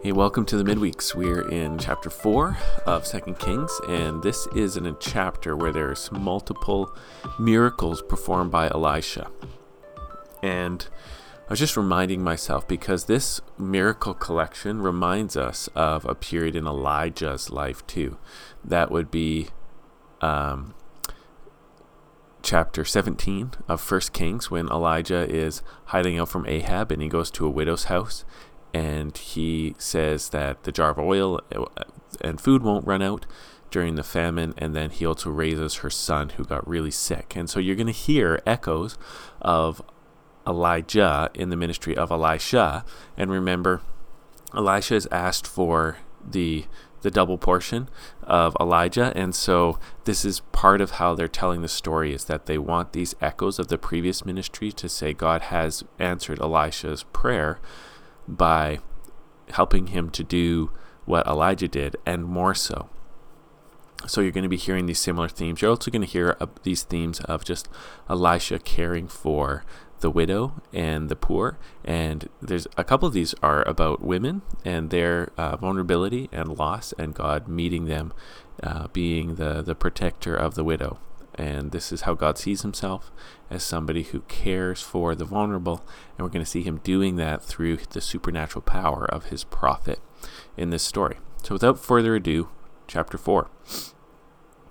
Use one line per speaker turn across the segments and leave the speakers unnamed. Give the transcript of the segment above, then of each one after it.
Hey, welcome to the midweeks. We're in chapter 4 of Second Kings, and this is in a chapter where there's multiple miracles performed by Elisha. And I was just reminding myself because this miracle collection reminds us of a period in Elijah's life too. That would be um, chapter 17 of First Kings when Elijah is hiding out from Ahab and he goes to a widow's house and he says that the jar of oil uh, and food won't run out during the famine, and then he also raises her son who got really sick. And so you're going to hear echoes of Elijah in the ministry of Elisha. And remember, Elisha is asked for the the double portion of Elijah. And so this is part of how they're telling the story is that they want these echoes of the previous ministry to say God has answered Elisha's prayer by helping him to do what Elijah did and more so. So you're going to be hearing these similar themes. You're also going to hear uh, these themes of just Elisha caring for the widow and the poor. And there's a couple of these are about women and their uh, vulnerability and loss, and God meeting them, uh, being the the protector of the widow. And this is how God sees himself as somebody who cares for the vulnerable. And we're going to see him doing that through the supernatural power of his prophet in this story. So without further ado, chapter 4.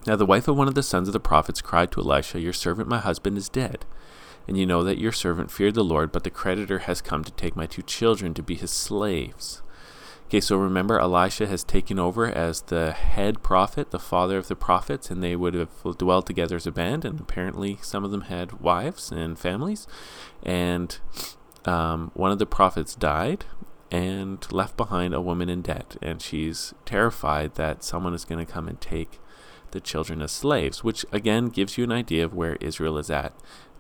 Now the wife of one of the sons of the prophets cried to Elisha, Your servant, my husband, is dead. And you know that your servant feared the Lord, but the creditor has come to take my two children to be his slaves. Okay, so remember, Elisha has taken over as the head prophet, the father of the prophets, and they would have dwelled together as a band. And apparently, some of them had wives and families. And um, one of the prophets died and left behind a woman in debt. And she's terrified that someone is going to come and take the children as slaves, which again gives you an idea of where Israel is at.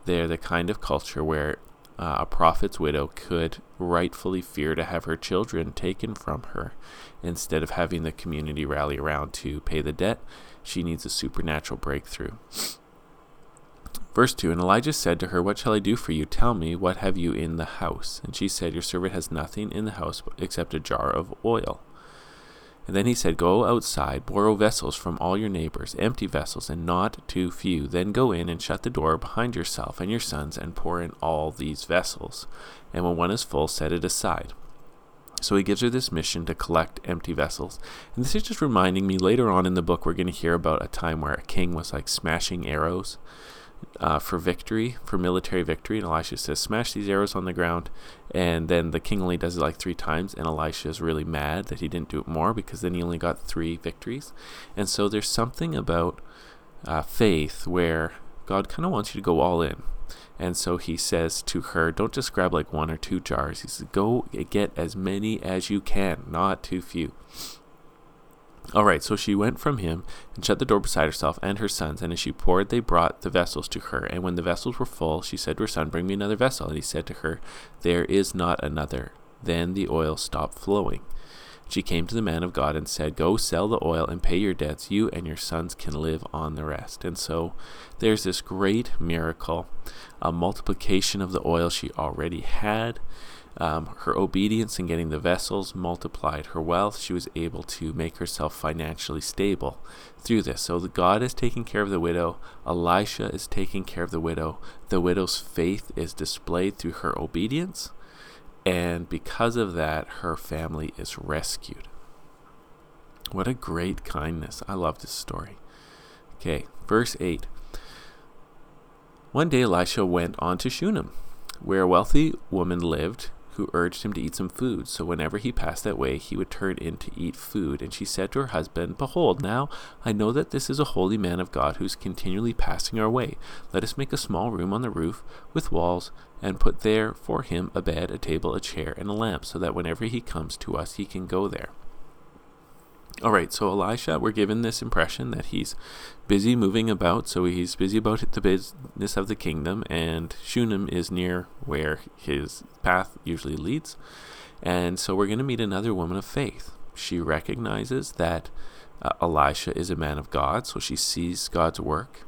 They're the kind of culture where uh, a prophet's widow could rightfully fear to have her children taken from her. Instead of having the community rally around to pay the debt, she needs a supernatural breakthrough. Verse 2 And Elijah said to her, What shall I do for you? Tell me, what have you in the house? And she said, Your servant has nothing in the house except a jar of oil. And then he said, Go outside, borrow vessels from all your neighbors, empty vessels, and not too few. Then go in and shut the door behind yourself and your sons, and pour in all these vessels. And when one is full, set it aside. So he gives her this mission to collect empty vessels. And this is just reminding me later on in the book, we're going to hear about a time where a king was like smashing arrows uh, for victory, for military victory. And Elisha says, Smash these arrows on the ground. And then the king only does it like three times. And Elisha is really mad that he didn't do it more because then he only got three victories. And so there's something about uh, faith where God kind of wants you to go all in. And so he says to her, Don't just grab like one or two jars. He says, Go get as many as you can, not too few. All right, so she went from him and shut the door beside herself and her sons. And as she poured, they brought the vessels to her. And when the vessels were full, she said to her son, Bring me another vessel. And he said to her, There is not another. Then the oil stopped flowing. She came to the man of God and said, Go sell the oil and pay your debts. You and your sons can live on the rest. And so there's this great miracle, a multiplication of the oil she already had. Um, her obedience in getting the vessels multiplied her wealth. She was able to make herself financially stable through this. So God is taking care of the widow. Elisha is taking care of the widow. The widow's faith is displayed through her obedience. And because of that, her family is rescued. What a great kindness. I love this story. Okay, verse 8. One day Elisha went on to Shunem, where a wealthy woman lived who urged him to eat some food. So whenever he passed that way, he would turn in to eat food. And she said to her husband, Behold, now I know that this is a holy man of God who is continually passing our way. Let us make a small room on the roof with walls, and put there for him a bed, a table, a chair, and a lamp, so that whenever he comes to us, he can go there. All right, so Elisha, we're given this impression that he's busy moving about, so he's busy about the business of the kingdom, and Shunem is near where his path usually leads. And so we're going to meet another woman of faith. She recognizes that uh, Elisha is a man of God, so she sees God's work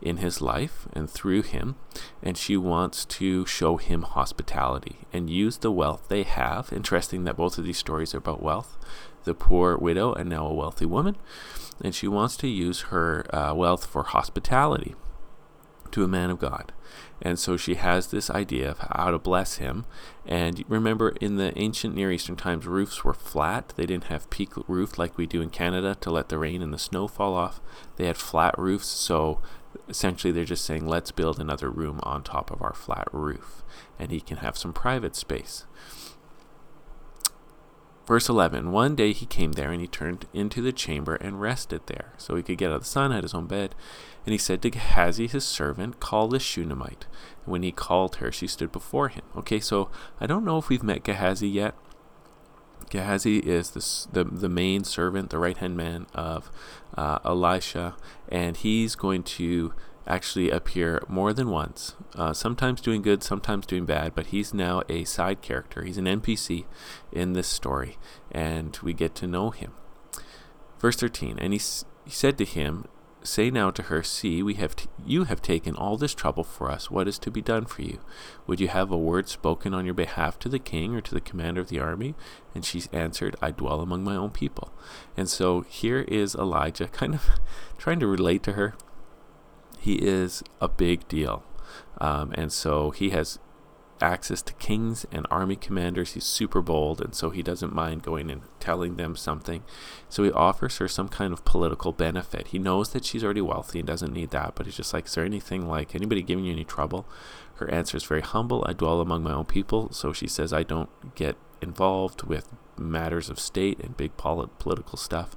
in his life and through him, and she wants to show him hospitality and use the wealth they have. Interesting that both of these stories are about wealth the poor widow and now a wealthy woman, and she wants to use her uh, wealth for hospitality to a man of God. And so she has this idea of how to bless him. And remember, in the ancient Near Eastern times, roofs were flat. They didn't have peak roof like we do in Canada to let the rain and the snow fall off. They had flat roofs. So essentially, they're just saying, let's build another room on top of our flat roof. And he can have some private space. Verse 11 One day he came there, and he turned into the chamber and rested there. So he could get out of the sun, had his own bed. And he said to Gehazi, his servant, Call the Shunammite. And when he called her, she stood before him. Okay, so I don't know if we've met Gehazi yet. Gehazi is the, the, main servant, the right hand man of uh, Elisha, and he's going to actually appear more than once, uh, sometimes doing good, sometimes doing bad, but he's now a side character. He's an NPC in this story, and we get to know him. Verse 13 And he, he said to him, Say now to her, See, we have t- you have taken all this trouble for us. What is to be done for you? Would you have a word spoken on your behalf to the king or to the commander of the army? And she answered, I dwell among my own people. And so here is Elijah kind of trying to relate to her he is a big deal. Um, and so he has access to kings and army commanders. He's super bold, and so he doesn't mind going and telling them something. So he offers her some kind of political benefit. He knows that she's already wealthy and doesn't need that, but he's just like, Is there anything like anybody giving you any trouble? Her answer is very humble. I dwell among my own people. So she says, I don't get involved with matters of state and big polit- political stuff.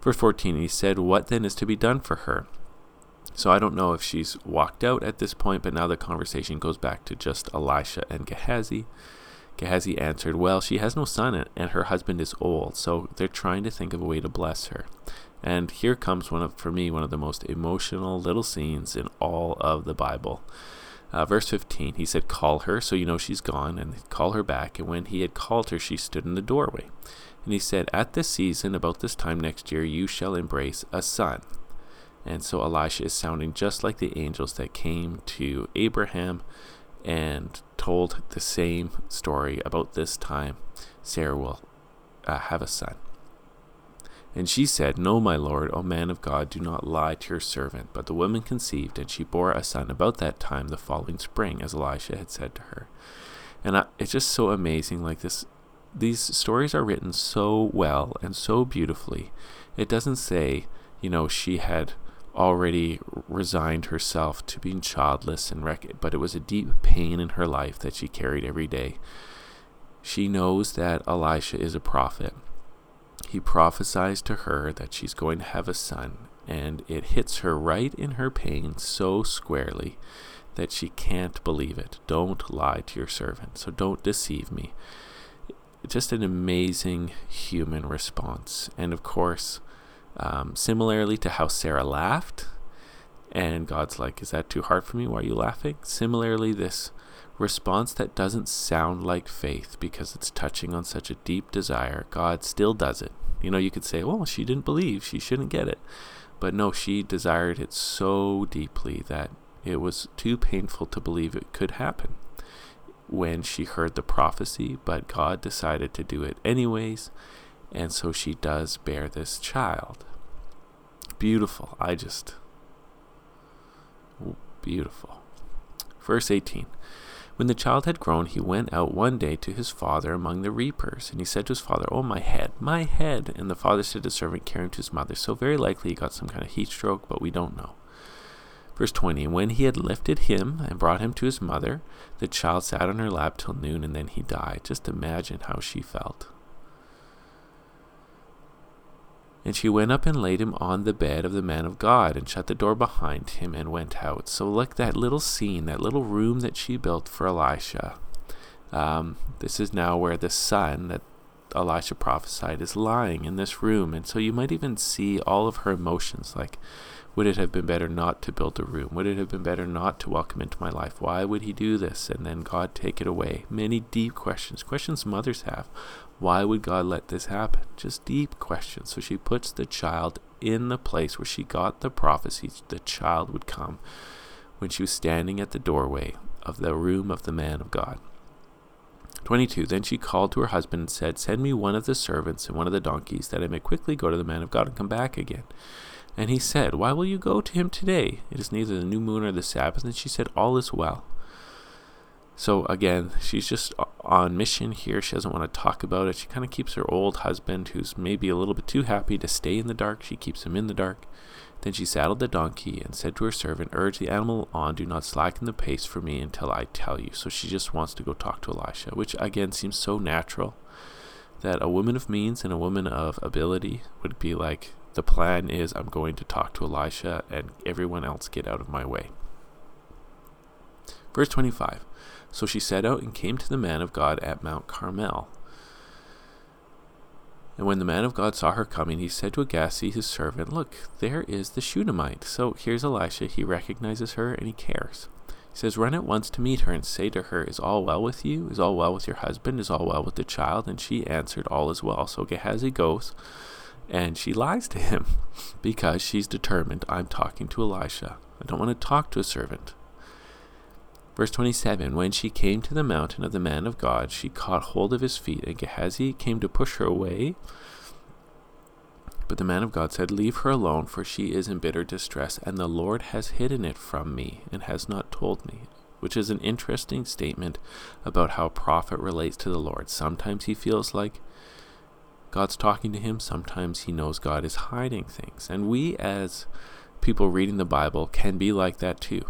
Verse 14, he said, What then is to be done for her? So I don't know if she's walked out at this point, but now the conversation goes back to just Elisha and Gehazi. Gehazi answered, Well, she has no son, and her husband is old, so they're trying to think of a way to bless her. And here comes one of, for me, one of the most emotional little scenes in all of the Bible. Uh, verse 15, he said, Call her, so you know she's gone, and call her back. And when he had called her, she stood in the doorway. And he said, At this season, about this time next year, you shall embrace a son. And so Elisha is sounding just like the angels that came to Abraham and told the same story about this time Sarah will uh, have a son. And she said, No, my lord, O man of God, do not lie to your servant. But the woman conceived, and she bore a son about that time the following spring, as Elisha had said to her. And I, it's just so amazing. Like this, these stories are written so well and so beautifully. It doesn't say, you know, she had already resigned herself to being childless and wrecked, but it was a deep pain in her life that she carried every day. She knows that Elisha is a prophet. He prophesies to her that she's going to have a son, and it hits her right in her pain so squarely that she can't believe it. Don't lie to your servant, so don't deceive me. Just an amazing human response. And of course, um, similarly to how Sarah laughed, and God's like, Is that too hard for me? Why are you laughing? Similarly, this response that doesn't sound like faith because it's touching on such a deep desire, God still does it. You know, you could say, Well, she didn't believe, she shouldn't get it. But no, she desired it so deeply that it was too painful to believe it could happen when she heard the prophecy, but God decided to do it anyways, and so she does bear this child beautiful. I just. Beautiful. Verse 18. When the child had grown, he went out one day to his father among the reapers, and he said to his father, Oh, my head, my head. And the father said to the servant, Carry him to his mother. So very likely he got some kind of heat stroke, but we don't know. Verse 20 And when he had lifted him and brought him to his mother, the child sat on her lap till noon, and then he died. Just imagine how she felt. And she went up and laid him on the bed of the man of God, and shut the door behind him, and went out. So, look, that little scene, that little room that she built for Elisha. Um, this is now where the son that Elisha prophesied is lying in this room. And so you might even see all of her emotions like, would it have been better not to build a room? Would it have been better not to welcome into my life? Why would he do this? And then God take it away. Many deep questions, questions mothers have. Why would God let this happen? Just deep questions. So she puts the child in the place where she got the prophecy the child would come when she was standing at the doorway of the room of the man of God. 22. Then she called to her husband and said, Send me one of the servants and one of the donkeys, that I may quickly go to the man of God and come back again. And he said, Why will you go to him today? It is neither the new moon nor the Sabbath. And she said, All is well. So again, she's just on mission here. She doesn't want to talk about it. She kind of keeps her old husband, who's maybe a little bit too happy to stay in the dark. She keeps him in the dark. Then she saddled the donkey and said to her servant, Urge the animal on, do not slacken the pace for me until I tell you. So she just wants to go talk to Elisha, which again seems so natural that a woman of means and a woman of ability would be like, the plan is I'm going to talk to Elisha and everyone else get out of my way. Verse 25 So she set out and came to the man of God at Mount Carmel. And when the man of God saw her coming, he said to Gehazi, his servant, Look, there is the Shunammite. So here's Elisha. He recognizes her and he cares. He says, Run at once to meet her and say to her, Is all well with you? Is all well with your husband? Is all well with the child? And she answered, All is well. So Gehazi goes and she lies to him because she's determined, I'm talking to Elisha. I don't want to talk to a servant. Verse 27 When she came to the mountain of the man of God, she caught hold of his feet, and Gehazi came to push her away. But the man of God said, Leave her alone, for she is in bitter distress, and the Lord has hidden it from me and has not told me. Which is an interesting statement about how a prophet relates to the Lord. Sometimes he feels like God's talking to him, sometimes he knows God is hiding things. And we, as people reading the Bible, can be like that too.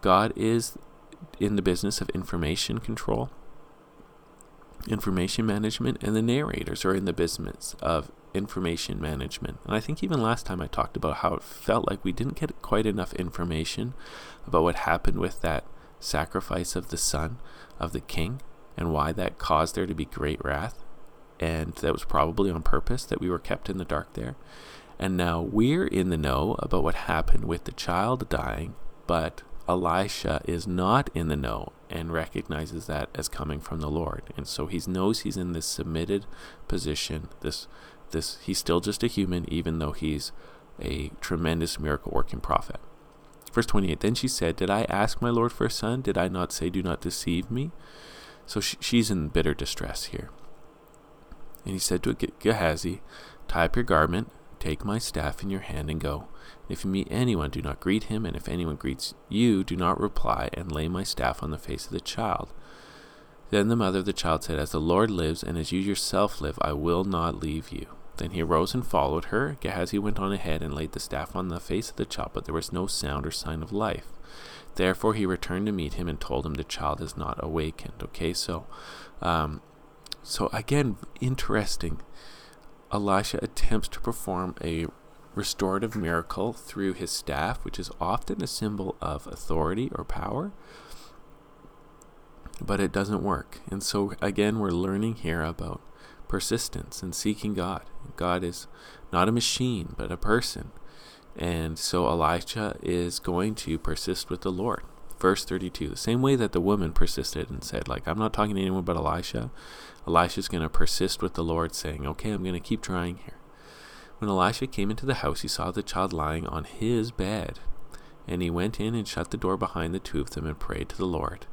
God is in the business of information control, information management, and the narrators are in the business of information management. And I think even last time I talked about how it felt like we didn't get quite enough information about what happened with that sacrifice of the son of the king and why that caused there to be great wrath. And that was probably on purpose that we were kept in the dark there. And now we're in the know about what happened with the child dying, but Elisha is not in the know and recognizes that as coming from the Lord. And so he knows he's in this submitted position. This this he's still just a human even though he's a tremendous miracle working prophet. Verse 28 Then she said, Did I ask my Lord for a son? Did I not say, Do not deceive me? So she, she's in bitter distress here. And he said to Gehazi, Tie up your garment, take my staff in your hand, and go. If you meet anyone, do not greet him, and if anyone greets you, do not reply, and lay my staff on the face of the child. Then the mother of the child said, As the Lord lives, and as you yourself live, I will not leave you. Then he arose and followed her. Gehazi went on ahead and laid the staff on the face of the child, but there was no sound or sign of life. Therefore he returned to meet him and told him the child is not awakened. Okay, so, um, so again, interesting. Elisha attempts to perform a restorative miracle through his staff, which is often a symbol of authority or power, but it doesn't work. And so, again, we're learning here about persistence and seeking God. God is not a machine, but a person. And so Elisha is going to persist with the Lord. Verse 32, the same way that the woman persisted and said, like, I'm not talking to anyone but Elisha. Elisha's going to persist with the Lord, saying, okay, I'm going to keep trying here. When Elisha came into the house, he saw the child lying on his bed. And he went in and shut the door behind the two of them and prayed to the Lord.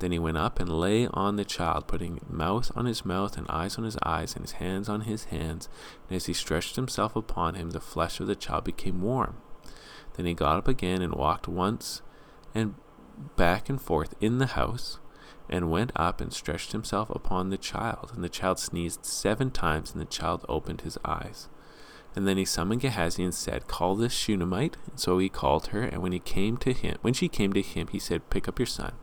Then he went up and lay on the child, putting mouth on his mouth and eyes on his eyes and his hands on his hands. And as he stretched himself upon him, the flesh of the child became warm. Then he got up again and walked once and back and forth in the house, and went up and stretched himself upon the child. And the child sneezed seven times, and the child opened his eyes. And then he summoned Gehazi and said, Call this Shunammite. And so he called her, and when he came to him, when she came to him, he said, Pick up your son.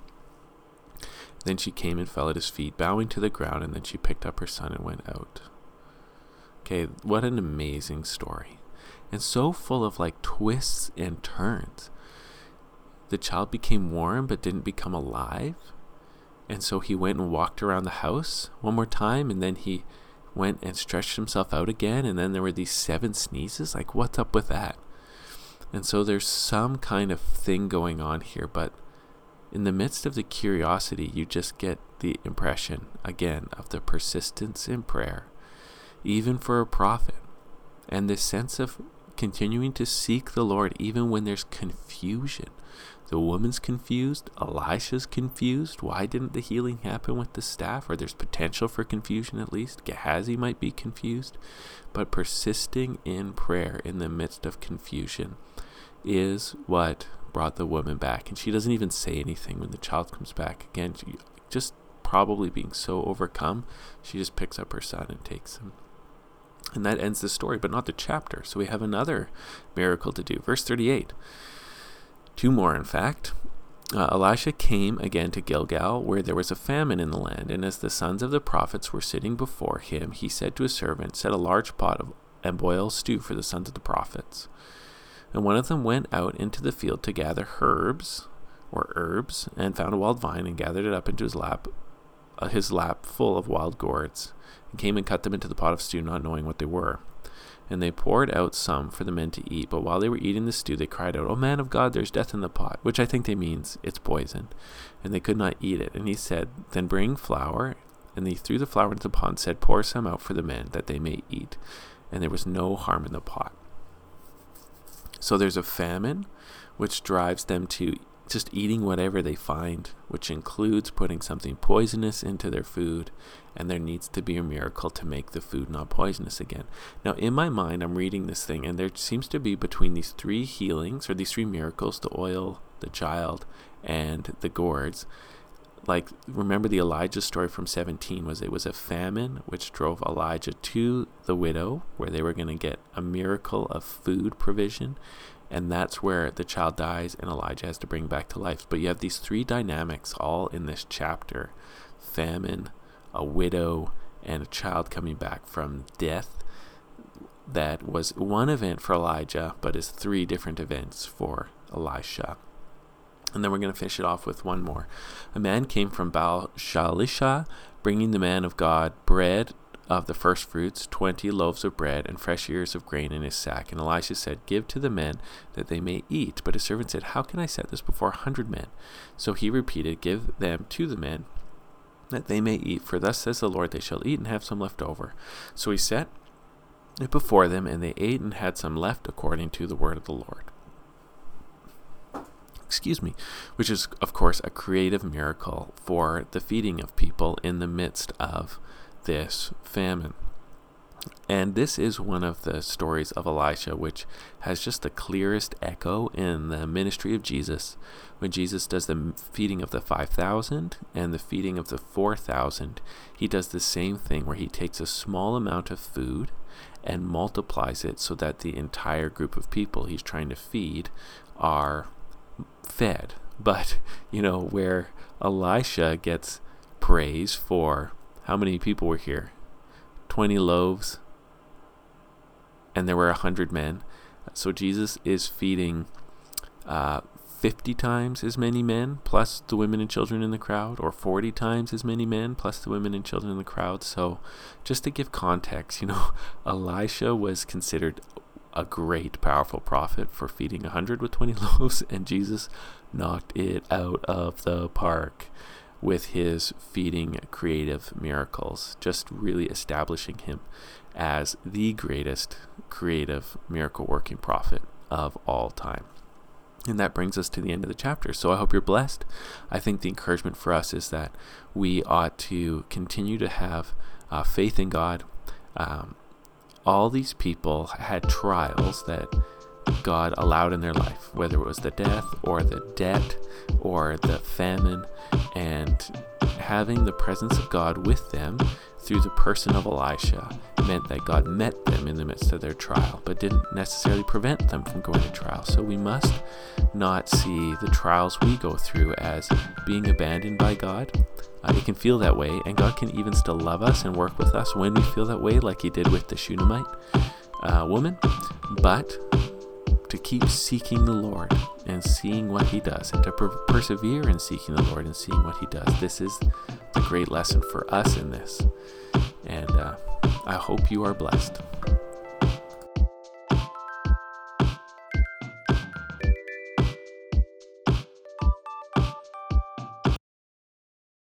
Then she came and fell at his feet, bowing to the ground, and then she picked up her son and went out. Okay, what an amazing story. And so full of like twists and turns. The child became warm but didn't become alive. And so he went and walked around the house one more time, and then he went and stretched himself out again, and then there were these seven sneezes. Like, what's up with that? And so there's some kind of thing going on here, but in the midst of the curiosity, you just get the impression, again, of the persistence in prayer, even for a prophet, and this sense of continuing to seek the Lord even when there's confusion. The woman's confused, Elisha's confused. Why didn't the healing happen with the staff? Or there's potential for confusion at least. Gehazi might be confused. But persisting in prayer in the midst of confusion is what brought the woman back. And she doesn't even say anything when the child comes back. Again, just probably being so overcome, she just picks up her son and takes him. And that ends the story, but not the chapter. So we have another miracle to do. Verse 38. Two more, in fact. Uh, Elisha came again to Gilgal, where there was a famine in the land, and as the sons of the prophets were sitting before him, he said to his servant, Set a large pot of, and boil stew for the sons of the prophets. And one of them went out into the field to gather herbs, or herbs, and found a wild vine, and gathered it up into his lap, uh, his lap full of wild gourds, and came and cut them into the pot of stew, not knowing what they were. And they poured out some for the men to eat. But while they were eating the stew, they cried out, O man of God, there's death in the pot, which I think they means it's poison. And they could not eat it. And he said, Then bring flour. And they threw the flour into the pot and said, Pour some out for the men, that they may eat. And there was no harm in the pot. So there's a famine, which drives them to just eating whatever they find, which includes putting something poisonous into their food, and there needs to be a miracle to make the food not poisonous again. Now, in my mind, I'm reading this thing, and there seems to be between these three healings, or these three miracles the oil, the child, and the gourds. Like, remember the Elijah story from 17 was it was a famine which drove Elijah to the widow where they were going to get a miracle of food provision and that's where the child dies and Elijah has to bring back to life. But you have these three dynamics all in this chapter famine, a widow, and a child coming back from death. That was one event for Elijah, but is three different events for Elisha. And then we're going to finish it off with one more. A man came from Baal Shalisha, bringing the man of God bread of the first fruits, twenty loaves of bread, and fresh ears of grain in his sack. And Elisha said, Give to the men that they may eat. But his servant said, How can I set this before a hundred men? So he repeated, Give them to the men that they may eat, for thus says the Lord, they shall eat and have some left over. So he set it before them, and they ate and had some left according to the word of the Lord. Excuse me, which is, of course, a creative miracle for the feeding of people in the midst of this famine. And this is one of the stories of Elisha, which has just the clearest echo in the ministry of Jesus. When Jesus does the feeding of the 5,000 and the feeding of the 4,000, he does the same thing where he takes a small amount of food and multiplies it so that the entire group of people he's trying to feed are fed. But, you know, where Elisha gets praise for how many people were here? 20 loaves, and there were a 100 men. So Jesus is feeding uh, 50 times as many men, plus the women and children in the crowd, or 40 times as many men, plus the women and children in the crowd. So, just to give context, you know, Elisha was considered a great, powerful prophet for feeding 100 with 20 loaves, and Jesus knocked it out of the park with his feeding creative miracles, just really establishing him as the greatest creative miracle working prophet of all time. And that brings us to the end of the chapter. So I hope you're blessed. I think the encouragement for us is that we ought to continue to have uh, faith in God. Um, all these people had trials that God allowed in their life, whether it was the death or the debt or the famine, and having the presence of God with them through the person of Elisha meant that God met them in the midst of their trial, but didn't necessarily prevent them from going to trial. So we must not see the trials we go through as being abandoned by God. Uh, it can feel that way, and God can even still love us and work with us when we feel that way, like He did with the Shunammite uh, woman. But to keep seeking the Lord and seeing what He does, and to per- persevere in seeking the Lord and seeing what He does. This is the great lesson for us in this. And uh, I hope you are blessed.